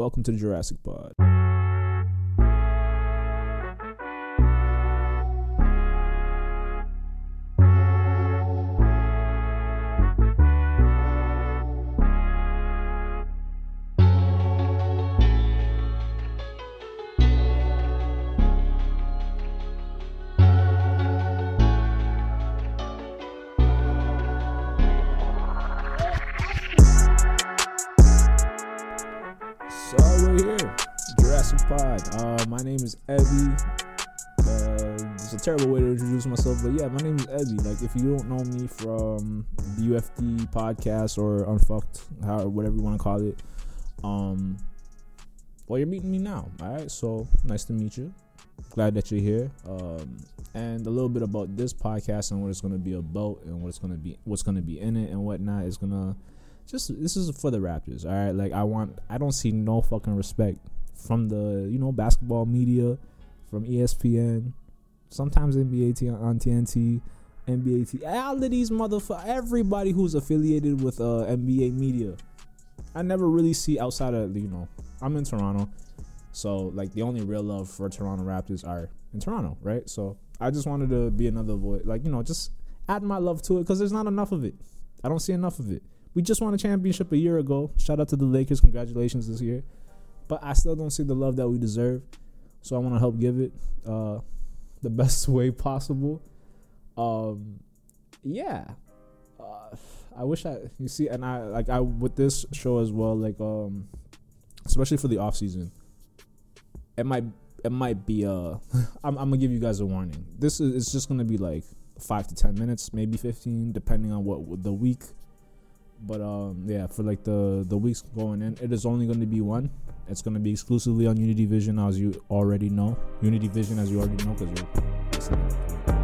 Welcome to the Jurassic Pod. Here, Jurassic Pod. Uh, my name is Ebby. Uh, it's a terrible way to introduce myself, but yeah, my name is Ebby. Like, if you don't know me from the UFD podcast or Unfucked, how whatever you want to call it, um, well, you're meeting me now. All right, so nice to meet you. Glad that you're here. Um, and a little bit about this podcast and what it's gonna be about and what it's gonna be, what's gonna be in it and whatnot is gonna just this is for the Raptors, all right. Like I want, I don't see no fucking respect from the you know basketball media, from ESPN, sometimes NBA T- on TNT, NBA T. All of these motherfuckers, everybody who's affiliated with uh NBA media, I never really see outside of you know I'm in Toronto, so like the only real love for Toronto Raptors are in Toronto, right? So I just wanted to be another voice, like you know, just add my love to it because there's not enough of it. I don't see enough of it. We just won a championship a year ago. Shout out to the Lakers. Congratulations this year. But I still don't see the love that we deserve. So I want to help give it uh, the best way possible. Um, yeah. Uh, I wish I you see and I like I with this show as well like um especially for the off season it might it might be uh I'm, I'm gonna give you guys a warning this is it's just gonna be like five to ten minutes maybe 15 depending on what the week but um yeah for like the the weeks going in it is only going to be one it's going to be exclusively on unity vision as you already know unity vision as you already know because you're listening.